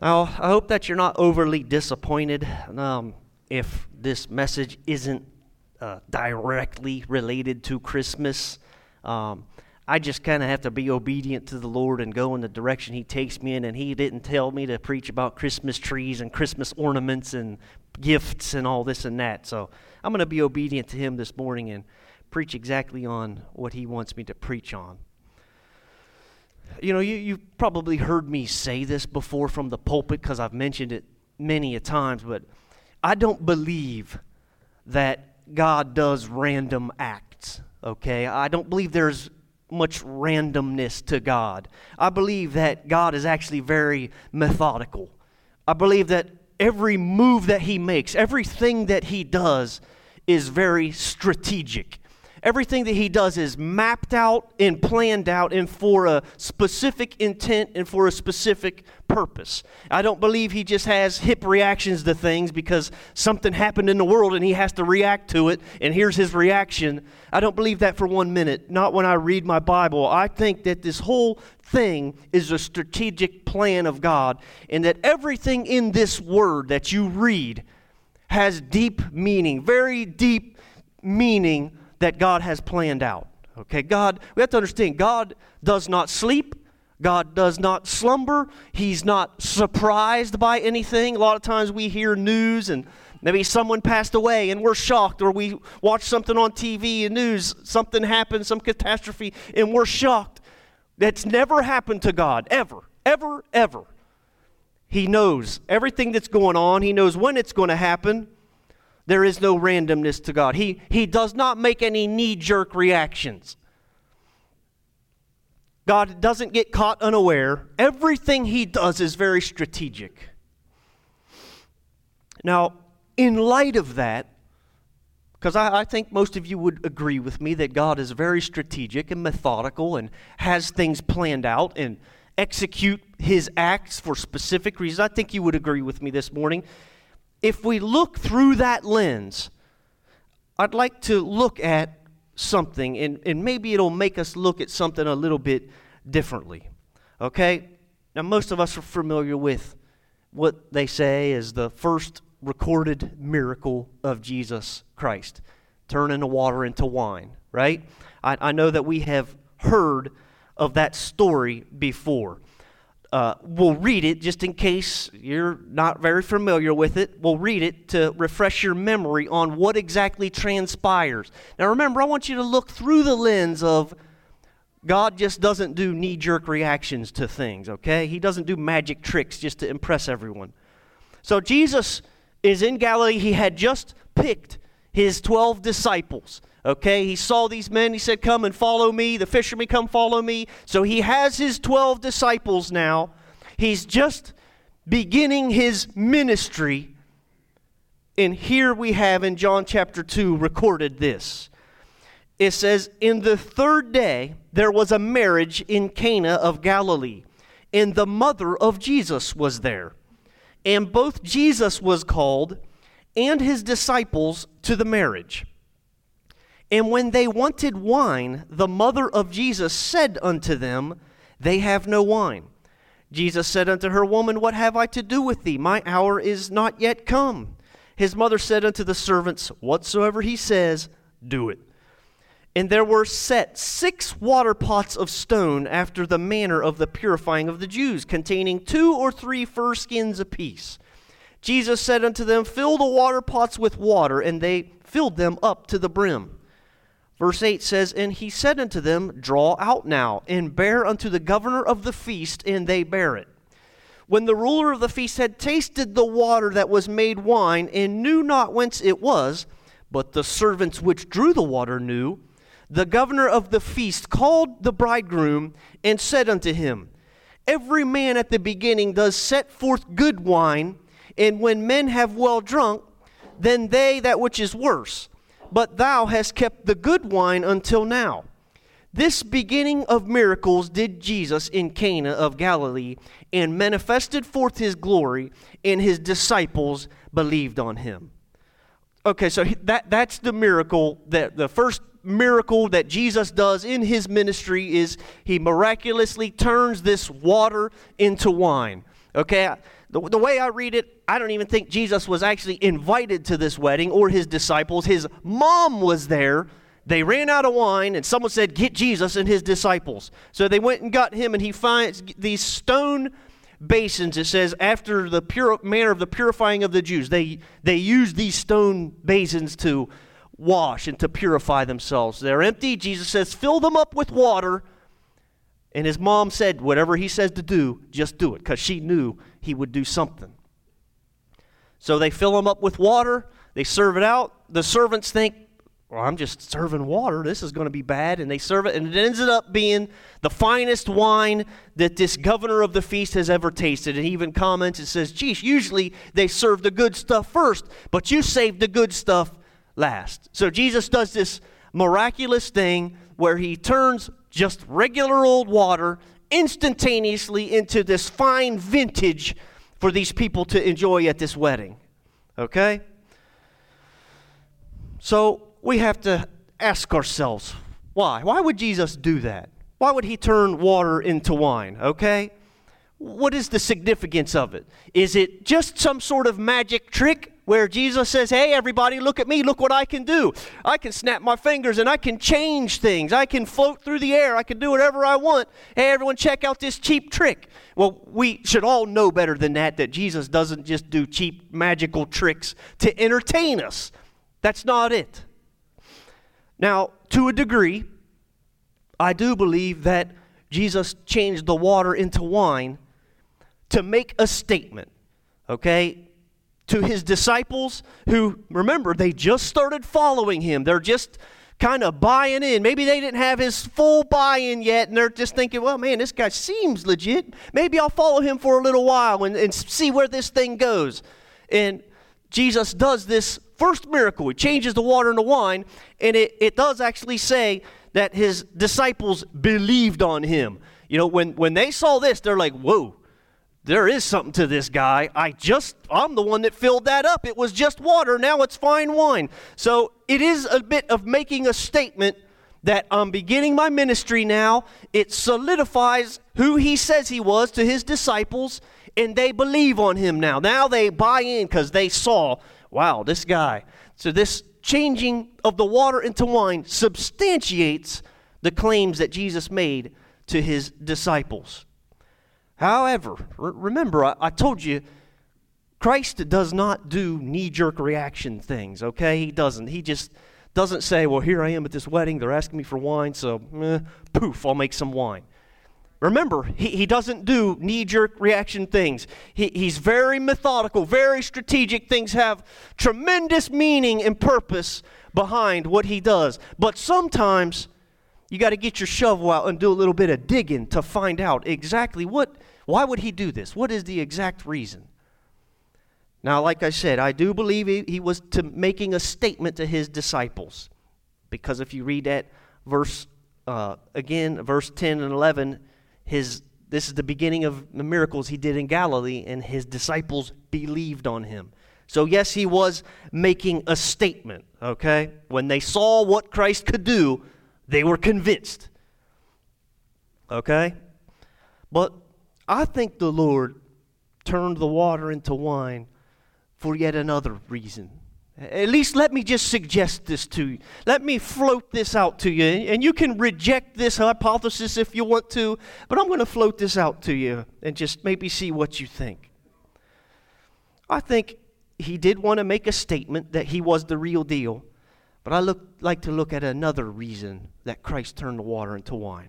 Now, I hope that you're not overly disappointed um, if this message isn't uh, directly related to Christmas. Um, I just kind of have to be obedient to the Lord and go in the direction He takes me in. And He didn't tell me to preach about Christmas trees and Christmas ornaments and gifts and all this and that. So I'm going to be obedient to Him this morning and preach exactly on what He wants me to preach on. You know, you, you've probably heard me say this before from the pulpit because I've mentioned it many a times, but I don't believe that God does random acts, okay? I don't believe there's much randomness to God. I believe that God is actually very methodical. I believe that every move that He makes, everything that He does, is very strategic. Everything that he does is mapped out and planned out and for a specific intent and for a specific purpose. I don't believe he just has hip reactions to things because something happened in the world and he has to react to it and here's his reaction. I don't believe that for one minute. Not when I read my Bible. I think that this whole thing is a strategic plan of God and that everything in this word that you read has deep meaning, very deep meaning that God has planned out. Okay, God, we have to understand God does not sleep. God does not slumber. He's not surprised by anything. A lot of times we hear news and maybe someone passed away and we're shocked, or we watch something on TV and news, something happened, some catastrophe, and we're shocked. That's never happened to God, ever, ever, ever. He knows everything that's going on, He knows when it's going to happen. There is no randomness to God. He, he does not make any knee jerk reactions. God doesn't get caught unaware. Everything He does is very strategic. Now, in light of that, because I, I, think most of you would agree with me that God is very strategic and methodical and has things planned out and execute his acts for specific reasons. I think you would agree with me this morning if we look through that lens, I'd like to look at something, and, and maybe it'll make us look at something a little bit differently. Okay? Now, most of us are familiar with what they say is the first recorded miracle of Jesus Christ turning the water into wine, right? I, I know that we have heard of that story before. Uh, we'll read it just in case you're not very familiar with it. We'll read it to refresh your memory on what exactly transpires. Now, remember, I want you to look through the lens of God just doesn't do knee jerk reactions to things, okay? He doesn't do magic tricks just to impress everyone. So, Jesus is in Galilee. He had just picked his 12 disciples. Okay, he saw these men. He said, Come and follow me. The fishermen, come follow me. So he has his 12 disciples now. He's just beginning his ministry. And here we have in John chapter 2 recorded this. It says, In the third day, there was a marriage in Cana of Galilee, and the mother of Jesus was there. And both Jesus was called and his disciples to the marriage. And when they wanted wine, the mother of Jesus said unto them, They have no wine. Jesus said unto her, Woman, what have I to do with thee? My hour is not yet come. His mother said unto the servants, Whatsoever he says, do it. And there were set six water pots of stone after the manner of the purifying of the Jews, containing two or three firkins apiece. Jesus said unto them, Fill the water pots with water, and they filled them up to the brim. Verse 8 says, And he said unto them, Draw out now, and bear unto the governor of the feast, and they bear it. When the ruler of the feast had tasted the water that was made wine, and knew not whence it was, but the servants which drew the water knew, the governor of the feast called the bridegroom, and said unto him, Every man at the beginning does set forth good wine, and when men have well drunk, then they that which is worse but thou hast kept the good wine until now. This beginning of miracles did Jesus in Cana of Galilee and manifested forth his glory, and his disciples believed on him. Okay, so that, that's the miracle, that the first miracle that Jesus does in his ministry is he miraculously turns this water into wine. Okay? The, the way I read it, I don't even think Jesus was actually invited to this wedding or his disciples. His mom was there. They ran out of wine, and someone said, Get Jesus and his disciples. So they went and got him, and he finds these stone basins. It says, after the pure manner of the purifying of the Jews, they, they used these stone basins to wash and to purify themselves. They're empty. Jesus says, Fill them up with water. And his mom said, Whatever he says to do, just do it, because she knew he would do something. So they fill them up with water, they serve it out. The servants think, well, I'm just serving water. This is going to be bad. And they serve it, and it ends up being the finest wine that this governor of the feast has ever tasted. And he even comments and says, Geez, usually they serve the good stuff first, but you saved the good stuff last. So Jesus does this miraculous thing where he turns just regular old water instantaneously into this fine vintage for these people to enjoy at this wedding. Okay? So we have to ask ourselves why? Why would Jesus do that? Why would he turn water into wine? Okay? What is the significance of it? Is it just some sort of magic trick where Jesus says, Hey, everybody, look at me, look what I can do. I can snap my fingers and I can change things. I can float through the air. I can do whatever I want. Hey, everyone, check out this cheap trick. Well, we should all know better than that, that Jesus doesn't just do cheap magical tricks to entertain us. That's not it. Now, to a degree, I do believe that Jesus changed the water into wine to make a statement, okay? To his disciples who, remember, they just started following him. They're just kind of buying in. Maybe they didn't have his full buy in yet, and they're just thinking, well, man, this guy seems legit. Maybe I'll follow him for a little while and, and see where this thing goes. And Jesus does this first miracle. He changes the water into wine, and it, it does actually say that his disciples believed on him. You know, when, when they saw this, they're like, whoa, there is something to this guy. I just, I'm the one that filled that up. It was just water. Now it's fine wine. So it is a bit of making a statement that I'm beginning my ministry now. It solidifies who he says he was to his disciples, and they believe on him now. Now they buy in because they saw, wow, this guy. So this changing of the water into wine substantiates the claims that Jesus made to his disciples. However, remember, I, I told you, Christ does not do knee jerk reaction things, okay? He doesn't. He just doesn't say, well, here I am at this wedding. They're asking me for wine, so eh, poof, I'll make some wine. Remember, he, he doesn't do knee jerk reaction things. He, he's very methodical, very strategic. Things have tremendous meaning and purpose behind what he does. But sometimes you got to get your shovel out and do a little bit of digging to find out exactly what why would he do this? What is the exact reason? Now, like I said, I do believe he, he was to making a statement to his disciples. Because if you read that verse uh, again, verse 10 and 11, his, this is the beginning of the miracles he did in Galilee, and his disciples believed on him. So, yes, he was making a statement, okay? When they saw what Christ could do, they were convinced, okay? But I think the Lord turned the water into wine for yet another reason. At least let me just suggest this to you. Let me float this out to you. And you can reject this hypothesis if you want to, but I'm going to float this out to you and just maybe see what you think. I think he did want to make a statement that he was the real deal, but I look, like to look at another reason that Christ turned the water into wine.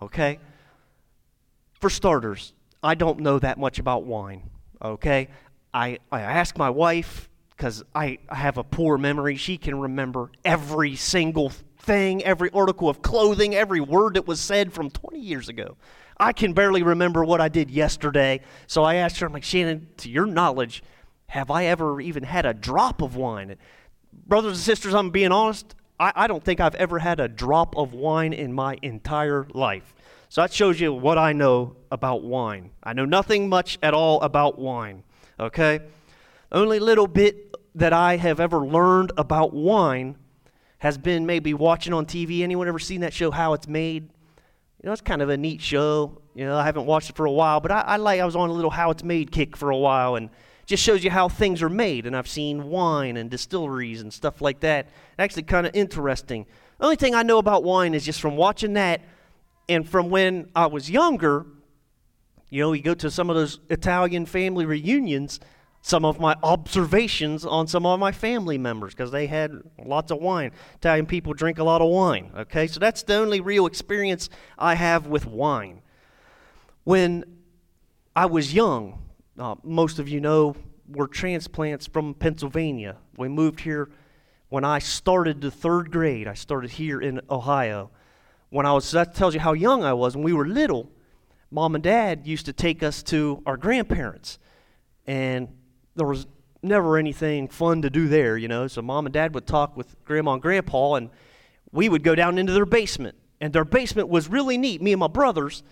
Okay? For starters, I don't know that much about wine, okay? I, I ask my wife because I, I have a poor memory. She can remember every single thing, every article of clothing, every word that was said from 20 years ago. I can barely remember what I did yesterday. So I asked her, I'm like, Shannon, to your knowledge, have I ever even had a drop of wine? Brothers and sisters, I'm being honest, I, I don't think I've ever had a drop of wine in my entire life. So that shows you what I know about wine. I know nothing much at all about wine, okay? Only little bit that I have ever learned about wine has been maybe watching on TV. Anyone ever seen that show, How It's Made? You know, it's kind of a neat show. You know, I haven't watched it for a while, but I, I like. I was on a little how it's made kick for a while, and just shows you how things are made. And I've seen wine and distilleries and stuff like that. Actually, kind of interesting. The only thing I know about wine is just from watching that, and from when I was younger. You know, you go to some of those Italian family reunions some of my observations on some of my family members because they had lots of wine. Italian people drink a lot of wine, okay? So that's the only real experience I have with wine. When I was young, uh, most of you know we're transplants from Pennsylvania. We moved here when I started the third grade. I started here in Ohio. When I was, that tells you how young I was. When we were little, mom and dad used to take us to our grandparents. And there was never anything fun to do there, you know. So mom and dad would talk with grandma and grandpa, and we would go down into their basement. And their basement was really neat, me and my brothers,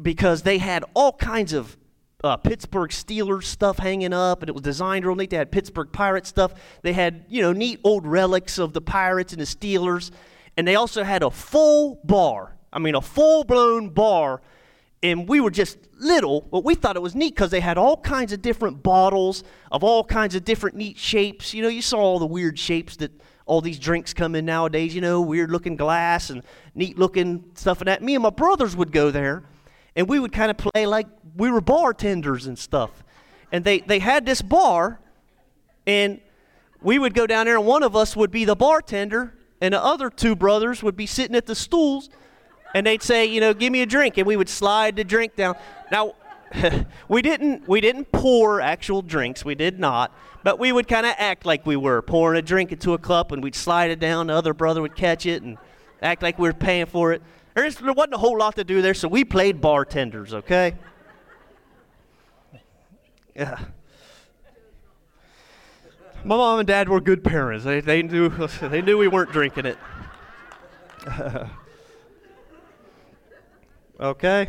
because they had all kinds of uh, Pittsburgh Steelers stuff hanging up, and it was designed real neat. They had Pittsburgh Pirates stuff. They had, you know, neat old relics of the Pirates and the Steelers. And they also had a full bar. I mean, a full blown bar and we were just little, but we thought it was neat because they had all kinds of different bottles of all kinds of different neat shapes. You know, you saw all the weird shapes that all these drinks come in nowadays, you know, weird looking glass and neat looking stuff and that. Me and my brothers would go there and we would kind of play like we were bartenders and stuff. And they, they had this bar and we would go down there and one of us would be the bartender and the other two brothers would be sitting at the stools and they'd say, you know, give me a drink, and we would slide the drink down. Now, we didn't we didn't pour actual drinks, we did not, but we would kind of act like we were pouring a drink into a cup, and we'd slide it down. The other brother would catch it and act like we were paying for it. There wasn't a whole lot to do there, so we played bartenders. Okay. Yeah. My mom and dad were good parents. They, they knew they knew we weren't drinking it. Okay?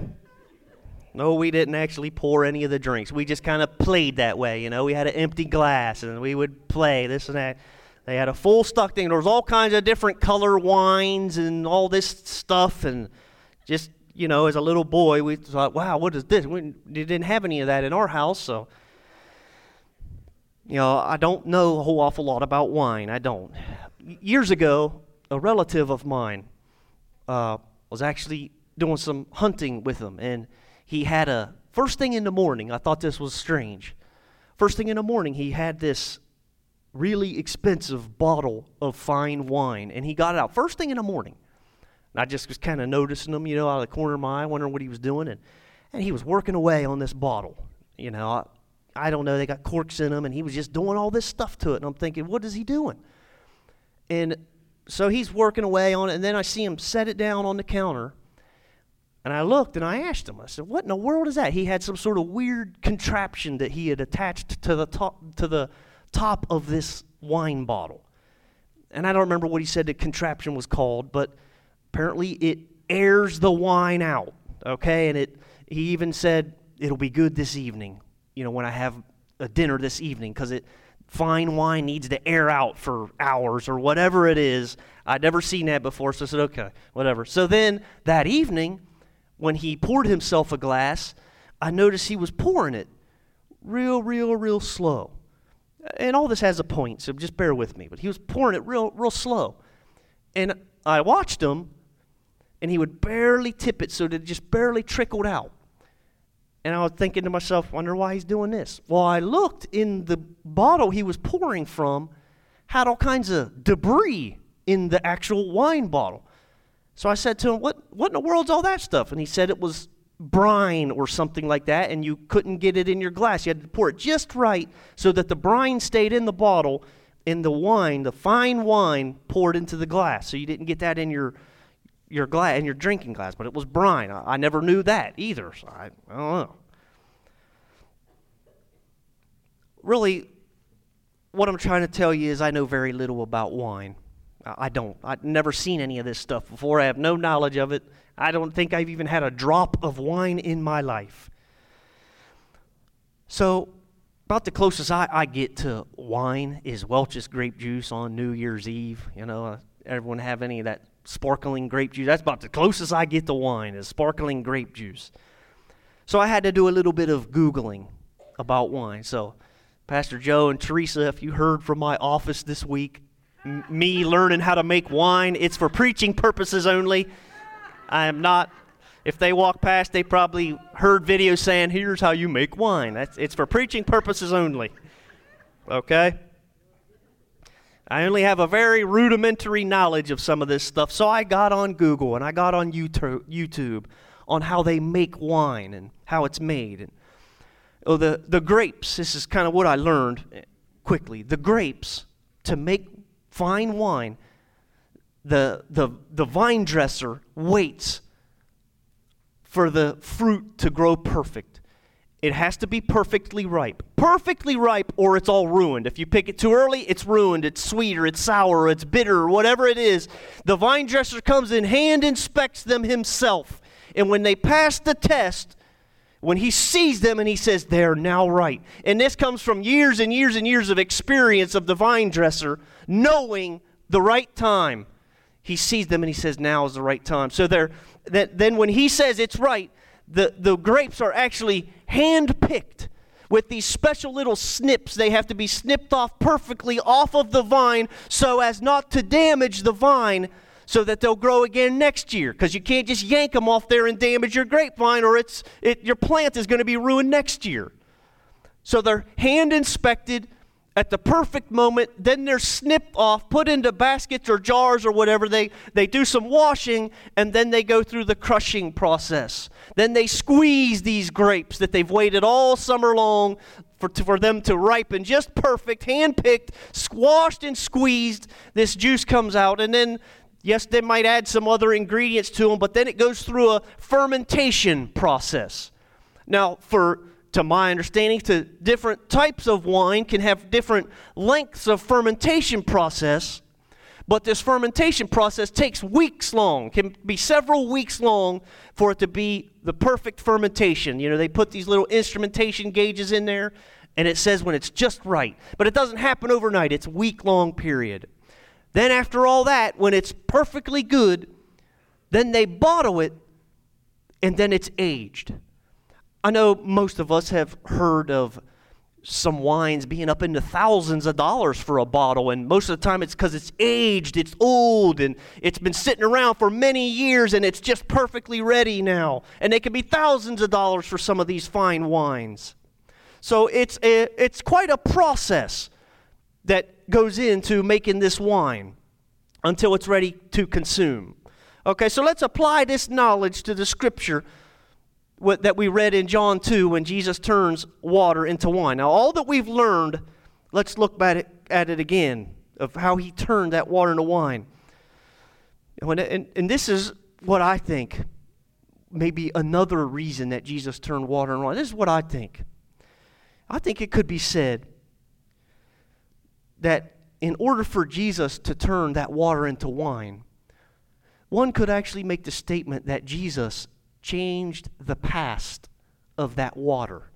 No, we didn't actually pour any of the drinks. We just kind of played that way, you know. We had an empty glass and we would play this and that. They had a full stock thing. There was all kinds of different color wines and all this stuff and just, you know, as a little boy, we thought, wow, what is this? We didn't have any of that in our house, so you know, I don't know a whole awful lot about wine. I don't. Years ago, a relative of mine uh, was actually doing some hunting with him, and he had a first thing in the morning. I thought this was strange. First thing in the morning, he had this really expensive bottle of fine wine, and he got it out first thing in the morning. And I just was kind of noticing him, you know, out of the corner of my eye, wondering what he was doing, and and he was working away on this bottle. You know, I, I don't know, they got corks in them, and he was just doing all this stuff to it, and I'm thinking, what is he doing? And so he's working away on it, and then I see him set it down on the counter, and I looked and I asked him, I said, What in the world is that? He had some sort of weird contraption that he had attached to the top, to the top of this wine bottle. And I don't remember what he said the contraption was called, but apparently it airs the wine out. Okay? And it he even said, It'll be good this evening, you know, when I have a dinner this evening, because it fine wine needs to air out for hours or whatever it is. I'd never seen that before, so I said, okay, whatever. So then that evening, when he poured himself a glass, I noticed he was pouring it real, real, real slow. And all this has a point, so just bear with me. But he was pouring it real, real slow. And I watched him, and he would barely tip it so that it just barely trickled out. And I was thinking to myself, wonder why he's doing this. Well, I looked in the bottle he was pouring from, had all kinds of debris in the actual wine bottle. So I said to him, what, what in the world's all that stuff? And he said it was brine or something like that, and you couldn't get it in your glass. You had to pour it just right so that the brine stayed in the bottle and the wine, the fine wine, poured into the glass. So you didn't get that in your your glass in your drinking glass, but it was brine. I, I never knew that either. So I, I don't know. Really, what I'm trying to tell you is I know very little about wine. I don't. I've never seen any of this stuff before. I have no knowledge of it. I don't think I've even had a drop of wine in my life. So, about the closest I, I get to wine is Welch's grape juice on New Year's Eve. You know, uh, everyone have any of that sparkling grape juice. That's about the closest I get to wine is sparkling grape juice. So I had to do a little bit of Googling about wine. So, Pastor Joe and Teresa, if you heard from my office this week, m- me learning how to make wine, it's for preaching purposes only. I am not if they walk past, they probably heard videos saying, here's how you make wine. That's, it's for preaching purposes only. Okay? I only have a very rudimentary knowledge of some of this stuff, so I got on Google and I got on YouTube on how they make wine and how it's made. And, oh, the, the grapes, this is kind of what I learned quickly. The grapes, to make fine wine, the, the, the vine dresser waits for the fruit to grow perfect. It has to be perfectly ripe. Perfectly ripe, or it's all ruined. If you pick it too early, it's ruined. It's sweet, or it's sour, or it's bitter, whatever it is. The vine dresser comes in, hand inspects them himself. And when they pass the test, when he sees them and he says, they're now right. And this comes from years and years and years of experience of the vine dresser knowing the right time. He sees them and he says, now is the right time. So they're that then when he says it's right, the, the grapes are actually hand picked with these special little snips. They have to be snipped off perfectly off of the vine so as not to damage the vine so that they'll grow again next year. Because you can't just yank them off there and damage your grapevine or it's, it, your plant is going to be ruined next year. So they're hand inspected at the perfect moment. Then they're snipped off, put into baskets or jars or whatever. They, they do some washing, and then they go through the crushing process. Then they squeeze these grapes that they've waited all summer long for, for them to ripen just perfect, hand picked, squashed and squeezed. This juice comes out, and then Yes, they might add some other ingredients to them, but then it goes through a fermentation process. Now, for to my understanding, to different types of wine can have different lengths of fermentation process. But this fermentation process takes weeks long, can be several weeks long for it to be the perfect fermentation. You know, they put these little instrumentation gauges in there, and it says when it's just right. But it doesn't happen overnight, it's week long period. Then, after all that, when it's perfectly good, then they bottle it, and then it's aged. I know most of us have heard of some wines being up into thousands of dollars for a bottle, and most of the time it's because it's aged, it's old, and it's been sitting around for many years, and it's just perfectly ready now. And they can be thousands of dollars for some of these fine wines. So it's, a, it's quite a process that goes into making this wine until it's ready to consume. Okay, so let's apply this knowledge to the scripture what, that we read in John 2 when Jesus turns water into wine. Now, all that we've learned, let's look at it, at it again of how he turned that water into wine. And, and, and this is what I think maybe another reason that Jesus turned water into wine. This is what I think. I think it could be said that in order for Jesus to turn that water into wine, one could actually make the statement that Jesus changed the past of that water.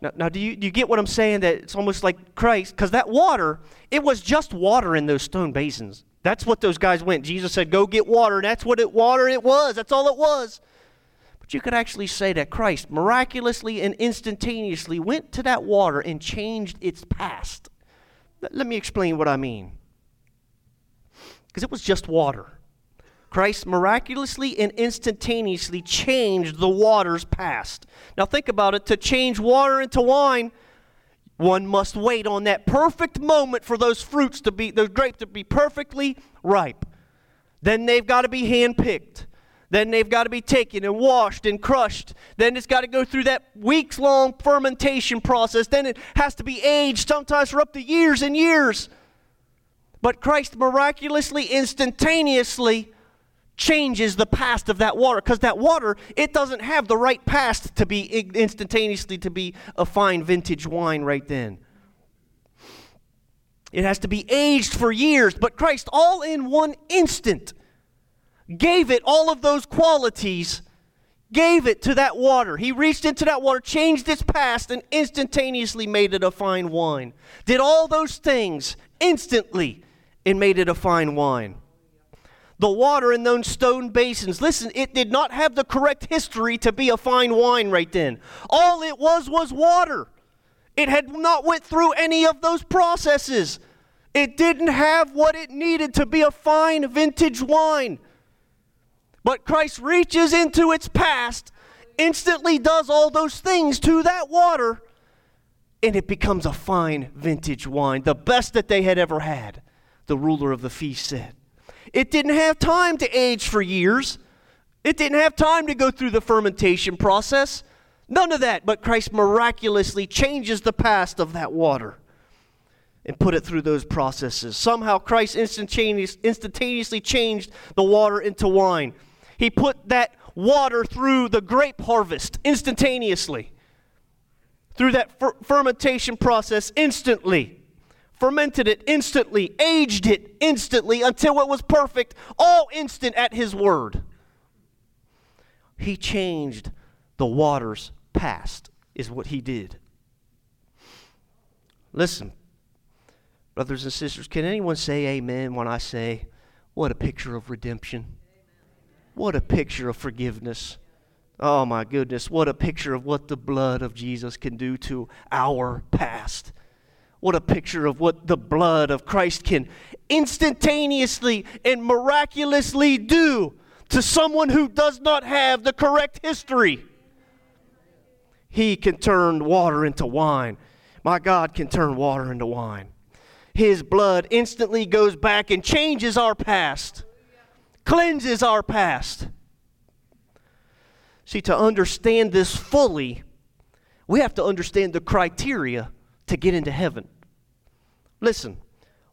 Now, now do, you, do you get what I'm saying? That it's almost like Christ, because that water, it was just water in those stone basins. That's what those guys went. Jesus said, Go get water, and that's what it water it was. That's all it was. But you could actually say that Christ miraculously and instantaneously went to that water and changed its past. Let me explain what I mean. Because it was just water. Christ miraculously and instantaneously changed the waters past. Now think about it to change water into wine, one must wait on that perfect moment for those fruits to be, those grapes to be perfectly ripe. Then they've got to be handpicked. Then they've got to be taken and washed and crushed. Then it's got to go through that weeks long fermentation process. Then it has to be aged, sometimes for up to years and years. But Christ miraculously, instantaneously changes the past of that water because that water it doesn't have the right past to be instantaneously to be a fine vintage wine right then. It has to be aged for years but christ all in one instant gave it all of those qualities gave it to that water. He reached into that water changed its past and instantaneously made it a fine wine. Did all those things instantly and made it a fine wine the water in those stone basins. Listen, it did not have the correct history to be a fine wine right then. All it was was water. It had not went through any of those processes. It didn't have what it needed to be a fine vintage wine. But Christ reaches into its past, instantly does all those things to that water, and it becomes a fine vintage wine, the best that they had ever had, the ruler of the feast said. It didn't have time to age for years. It didn't have time to go through the fermentation process. None of that, but Christ miraculously changes the past of that water and put it through those processes. Somehow Christ instantaneous, instantaneously changed the water into wine. He put that water through the grape harvest instantaneously, through that fer- fermentation process instantly fermented it instantly, aged it instantly until it was perfect, all instant at His word. He changed the waters past, is what He did. Listen, brothers and sisters, can anyone say amen when I say, what a picture of redemption? What a picture of forgiveness. Oh my goodness, what a picture of what the blood of Jesus can do to our past. What a picture of what the blood of Christ can instantaneously and miraculously do to someone who does not have the correct history. He can turn water into wine. My God can turn water into wine. His blood instantly goes back and changes our past, cleanses our past. See, to understand this fully, we have to understand the criteria to get into heaven. Listen,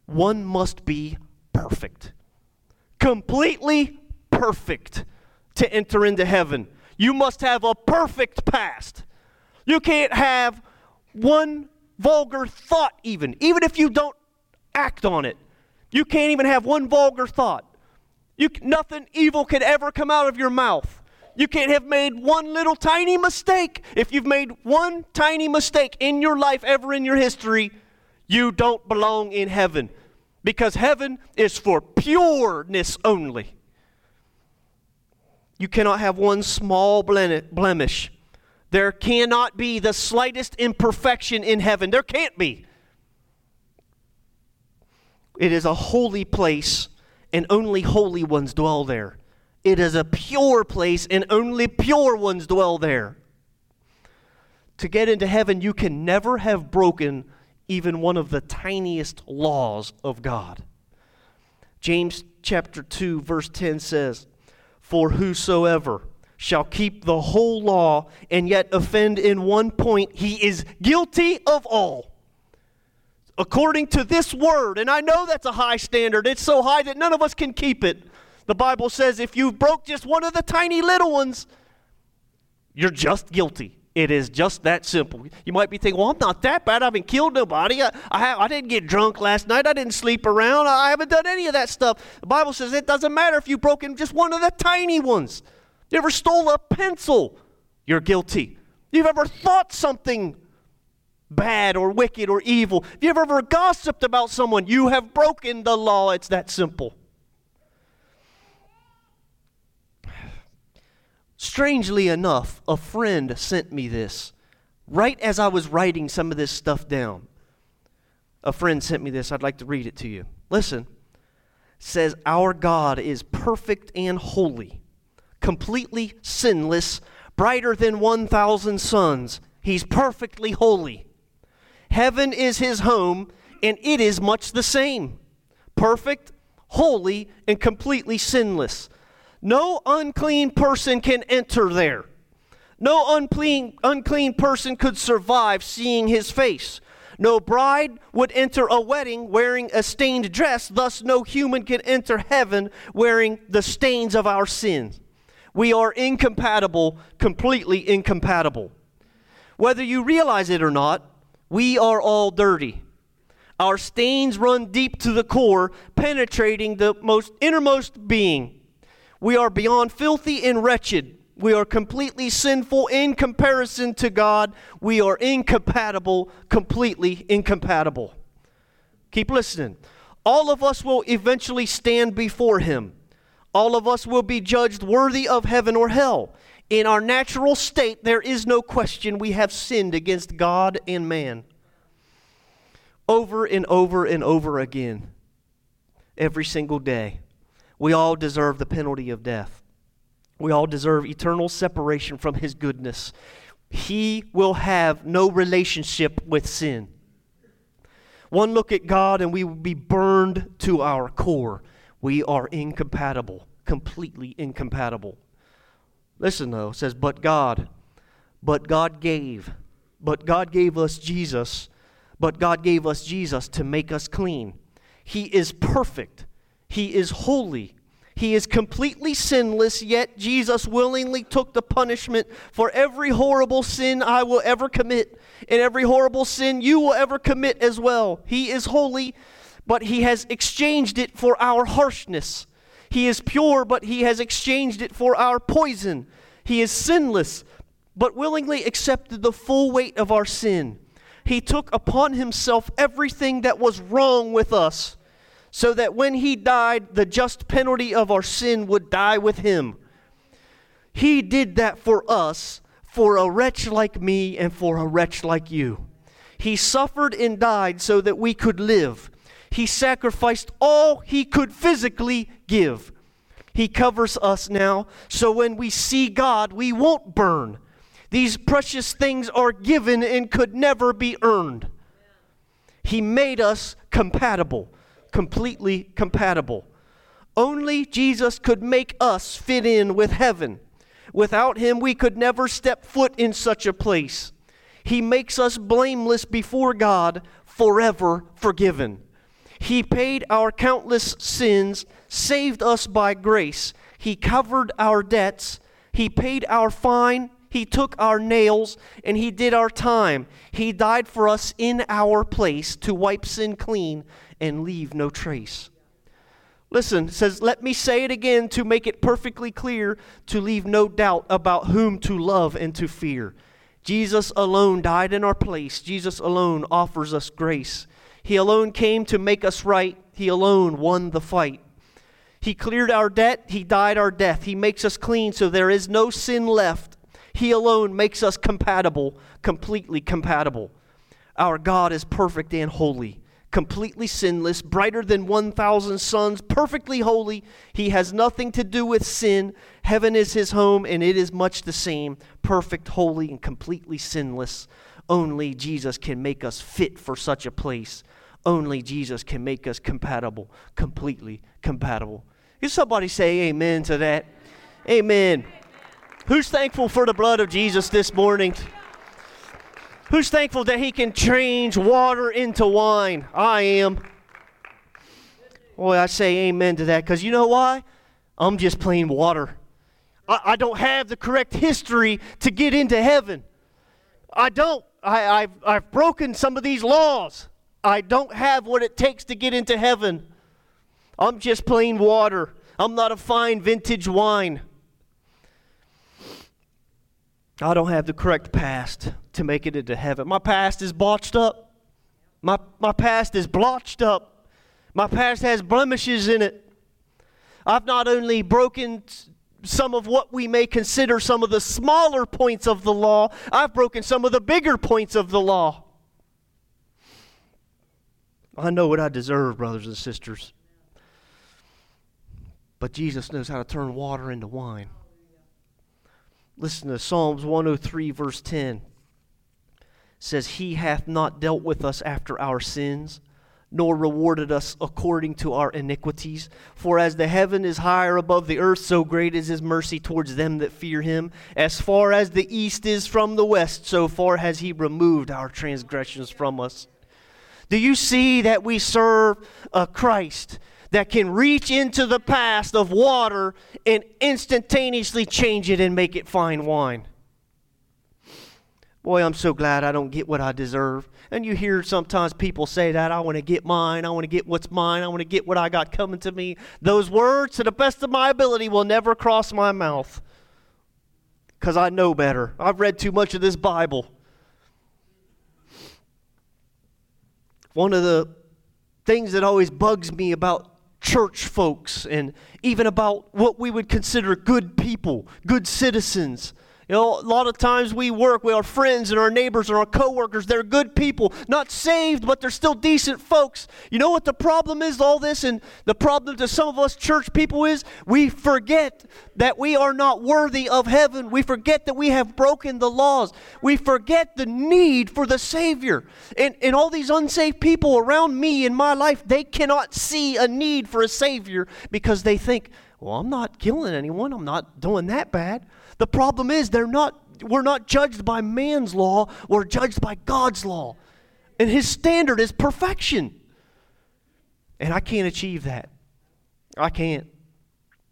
one must be perfect, completely perfect to enter into heaven. You must have a perfect past. You can't have one vulgar thought, even, even if you don't act on it. You can't even have one vulgar thought. You, nothing evil can ever come out of your mouth. You can't have made one little tiny mistake. If you've made one tiny mistake in your life ever in your history, you don't belong in heaven. Because heaven is for pureness only. You cannot have one small blemish. There cannot be the slightest imperfection in heaven. There can't be. It is a holy place, and only holy ones dwell there. It is a pure place, and only pure ones dwell there. To get into heaven, you can never have broken even one of the tiniest laws of God. James chapter 2, verse 10 says, For whosoever shall keep the whole law and yet offend in one point, he is guilty of all. According to this word, and I know that's a high standard, it's so high that none of us can keep it. The Bible says if you broke just one of the tiny little ones, you're just guilty. It is just that simple. You might be thinking, well, I'm not that bad. I haven't killed nobody. I, I, I didn't get drunk last night. I didn't sleep around. I haven't done any of that stuff. The Bible says it doesn't matter if you've broken just one of the tiny ones. You ever stole a pencil? You're guilty. You've ever thought something bad or wicked or evil? If you've ever gossiped about someone, you have broken the law. It's that simple. Strangely enough, a friend sent me this right as I was writing some of this stuff down. A friend sent me this. I'd like to read it to you. Listen. says our God is perfect and holy, completely sinless, brighter than 1,000 suns. He's perfectly holy. Heaven is his home, and it is much the same. Perfect, holy, and completely sinless. No unclean person can enter there. No unclean, unclean person could survive seeing his face. No bride would enter a wedding wearing a stained dress, thus, no human can enter heaven wearing the stains of our sins. We are incompatible, completely incompatible. Whether you realize it or not, we are all dirty. Our stains run deep to the core, penetrating the most innermost being. We are beyond filthy and wretched. We are completely sinful in comparison to God. We are incompatible, completely incompatible. Keep listening. All of us will eventually stand before Him. All of us will be judged worthy of heaven or hell. In our natural state, there is no question we have sinned against God and man. Over and over and over again, every single day. We all deserve the penalty of death. We all deserve eternal separation from His goodness. He will have no relationship with sin. One look at God and we will be burned to our core. We are incompatible, completely incompatible. Listen though, says, but God, but God gave, but God gave us Jesus, but God gave us Jesus to make us clean. He is perfect, He is holy, he is completely sinless, yet Jesus willingly took the punishment for every horrible sin I will ever commit and every horrible sin you will ever commit as well. He is holy, but He has exchanged it for our harshness. He is pure, but He has exchanged it for our poison. He is sinless, but willingly accepted the full weight of our sin. He took upon Himself everything that was wrong with us so that when he died, the just penalty of our sin would die with him. He did that for us, for a wretch like me and for a wretch like you. He suffered and died so that we could live. He sacrificed all he could physically give. He covers us now, so when we see God, we won't burn. These precious things are given and could never be earned. He made us compatible completely compatible. Only Jesus could make us fit in with heaven. Without him, we could never step foot in such a place. He makes us blameless before God, forever forgiven. He paid our countless sins, saved us by grace. He covered our debts. He paid our fine. He took our nails and He did our time. He died for us in our place to wipe sin clean and leave no trace. Listen, says, let me say it again to make it perfectly clear, to leave no doubt about whom to love and to fear. Jesus alone died in our place. Jesus alone offers us grace. He alone came to make us right. He alone won the fight. He cleared our debt. He died our death. He makes us clean so there is no sin left. He alone makes us compatible, completely compatible. Our God is perfect and holy completely sinless, brighter than 1,000 suns, perfectly holy. He has nothing to do with sin. Heaven is his home, and it is much the same perfect, holy, and completely sinless. Only Jesus can make us fit for such a place. Only Jesus can make us compatible, completely compatible. Can somebody say amen to that? Amen. Who's thankful for the blood of Jesus this morning? Who's thankful that he can change water into wine? I am. Boy, I say amen to that because you know why? I'm just plain water. I, I, don't have the correct history to get into heaven. I don't. I, I've, I've broken some of these laws. I don't have what it takes to get into heaven. I'm just plain water. I'm not a fine vintage wine. I don't have the correct past to make it into heaven. My past is blotched up. My, my past is blotched up. My past has blemishes in it. I've not only broken some of what we may consider some of the smaller points of the law, I've broken some of the bigger points of the law. I know what I deserve, brothers and sisters. But Jesus knows how to turn water into wine. Listen to Psalms 103, verse 10. Says, He hath not dealt with us after our sins, nor rewarded us according to our iniquities. For as the heaven is higher above the earth, so great is his mercy towards them that fear him. As far as the east is from the west, so far has he removed our transgressions from us. Do you see that we serve a Christ that can reach into the past of water and instantaneously change it and make it fine wine. Boy, I'm so glad I don't get what I deserve. And you hear sometimes people say that I want to get mine, I want to get what's mine, I want to get what I got coming to me. Those words, to the best of my ability, will never cross my mouth because I know better. I've read too much of this Bible. One of the things that always bugs me about church folks and even about what we would consider good people, good citizens. You know, a lot of times we work with our friends and our neighbors and our coworkers. They're good people, not saved, but they're still decent folks. You know what the problem is, all this, and the problem to some of us church people is we forget that we are not worthy of heaven. We forget that we have broken the laws. We forget the need for the Savior. And, and all these unsaved people around me in my life, they cannot see a need for a Savior because they think, well, I'm not killing anyone, I'm not doing that bad. The problem is they're not we're not judged by man's law, we're judged by God's law. And his standard is perfection. And I can't achieve that. I can't.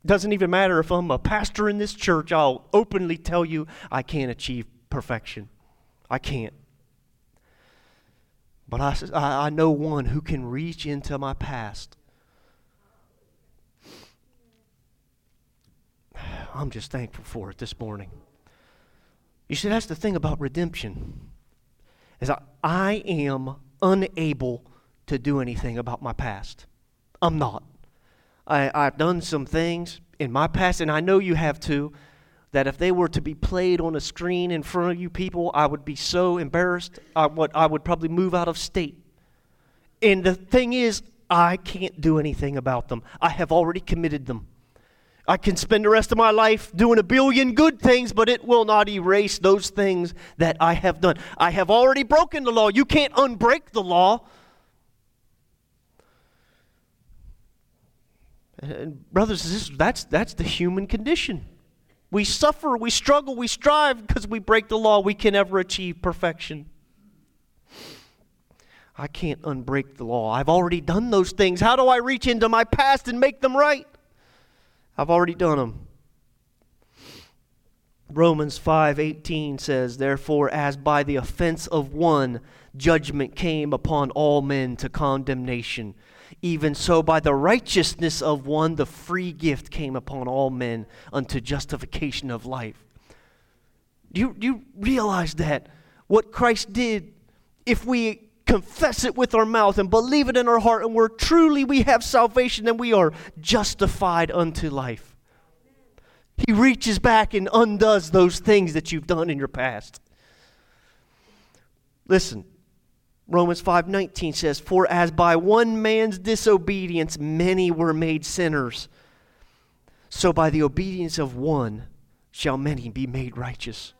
Doesn't even matter if I'm a pastor in this church, I'll openly tell you I can't achieve perfection. I can't. But I, I know one who can reach into my past I'm just thankful for it this morning. You see, that's the thing about redemption. Is I, I am unable to do anything about my past. I'm not. I, I've done some things in my past, and I know you have too, that if they were to be played on a screen in front of you people, I would be so embarrassed, I would, I would probably move out of state. And the thing is, I can't do anything about them. I have already committed them. I can spend the rest of my life doing a billion good things, but it will not erase those things that I have done. I have already broken the law. You can't unbreak the law. And brothers and sisters, that's, that's the human condition. We suffer, we struggle, we strive because we break the law. We can never achieve perfection. I can't unbreak the law. I've already done those things. How do I reach into my past and make them right? I've already done them. Romans 5:18 says, "Therefore as by the offense of one judgment came upon all men to condemnation, even so by the righteousness of one the free gift came upon all men unto justification of life." Do you, do you realize that what Christ did if we confess it with our mouth and believe it in our heart, and we're truly we have salvation, then we are justified unto life. He reaches back and undoes those things that you've done in your past. Listen, Romans 5:19 says, "For as by one man's disobedience many were made sinners, so by the obedience of one shall many be made righteous."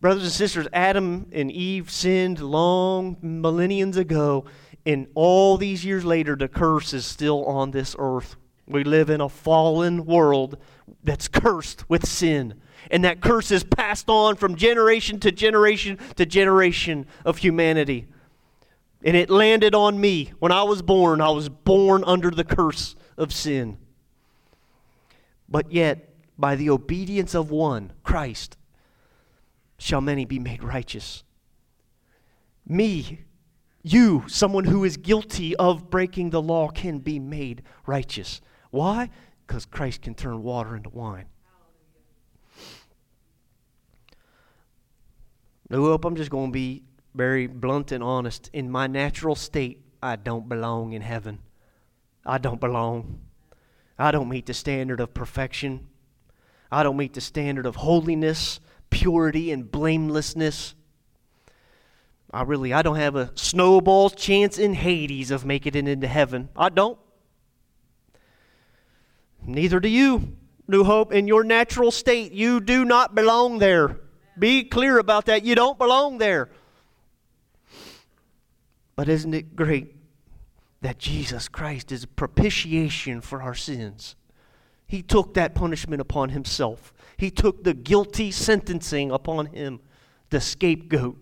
Brothers and sisters, Adam and Eve sinned long millenniums ago, and all these years later, the curse is still on this earth. We live in a fallen world that's cursed with sin. And that curse is passed on from generation to generation to generation of humanity. And it landed on me. When I was born, I was born under the curse of sin. But yet, by the obedience of one, Christ, shall many be made righteous. Me, you, someone who is guilty of breaking the law, can be made righteous. Why? Because Christ can turn water into wine. No hope, I'm just going to be very blunt and honest. In my natural state, I don't belong in heaven. I don't belong. I don't meet the standard of perfection. I don't meet the standard of holiness purity and blamelessness. I really, I don't have a snowball's chance in Hades of making it into heaven. I don't. Neither do you, New Hope. In your natural state, you do not belong there. Be clear about that. You don't belong there. But isn't it great that Jesus Christ is propitiation for our sins? He took that punishment upon himself. He took the guilty sentencing upon him, the scapegoat.